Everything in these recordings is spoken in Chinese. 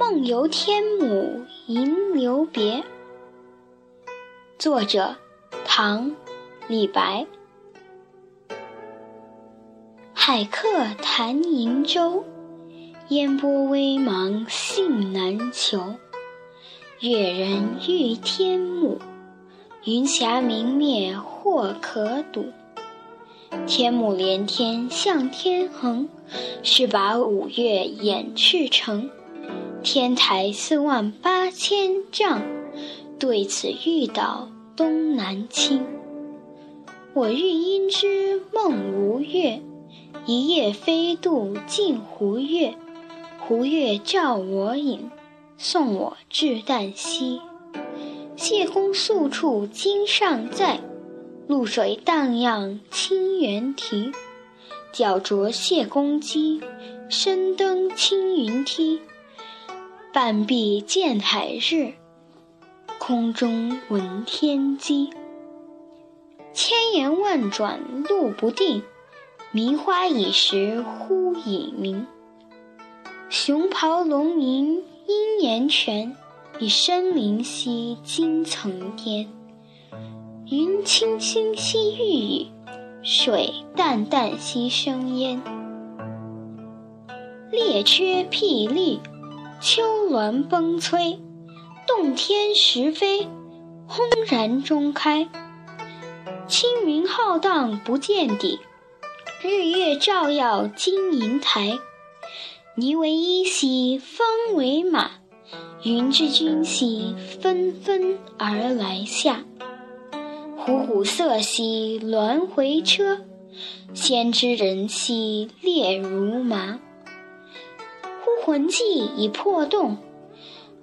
梦游天姥吟留别。作者：唐·李白。海客谈瀛洲，烟波微茫信难求。越人欲天姥，云霞明灭或可睹。天姥连天向天横，是把五岳掩赤城。天台四万八千丈，对此欲倒东南倾。我欲因之梦吴越，一夜飞渡镜湖月。湖月照我影，送我至旦夕。谢公宿处今尚在，渌水荡漾清猿啼。脚着谢公屐，身登青云梯。半壁见海日，空中闻天鸡。千言万转路不定，迷花倚石忽已暝。熊咆龙吟殷岩泉，以声灵犀惊层巅。云青青兮欲雨，水淡淡兮生烟。列缺霹雳。秋峦崩摧，洞天石飞，轰然中开。青云浩荡不见底，日月照耀金银台。霓为衣兮风为马，云之君兮纷纷而来下。虎虎瑟兮鸾回车，仙之人兮列如麻。孤魂悸已破洞，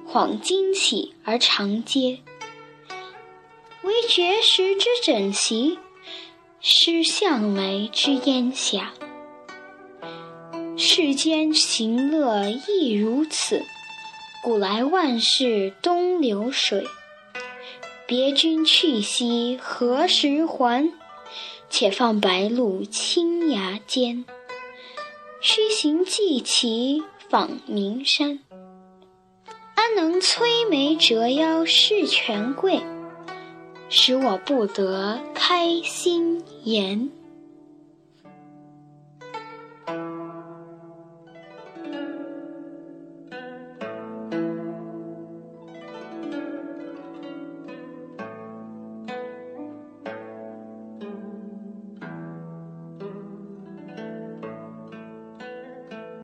恍惊起而长嗟。惟绝食之枕席，失向来之烟霞。世间行乐亦如此，古来万事东流水。别君去兮何时还？且放白鹿青崖间。须行即骑访名山，安能摧眉折腰事权贵，使我不得开心颜。